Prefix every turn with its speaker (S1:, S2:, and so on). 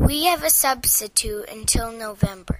S1: We have a substitute until November.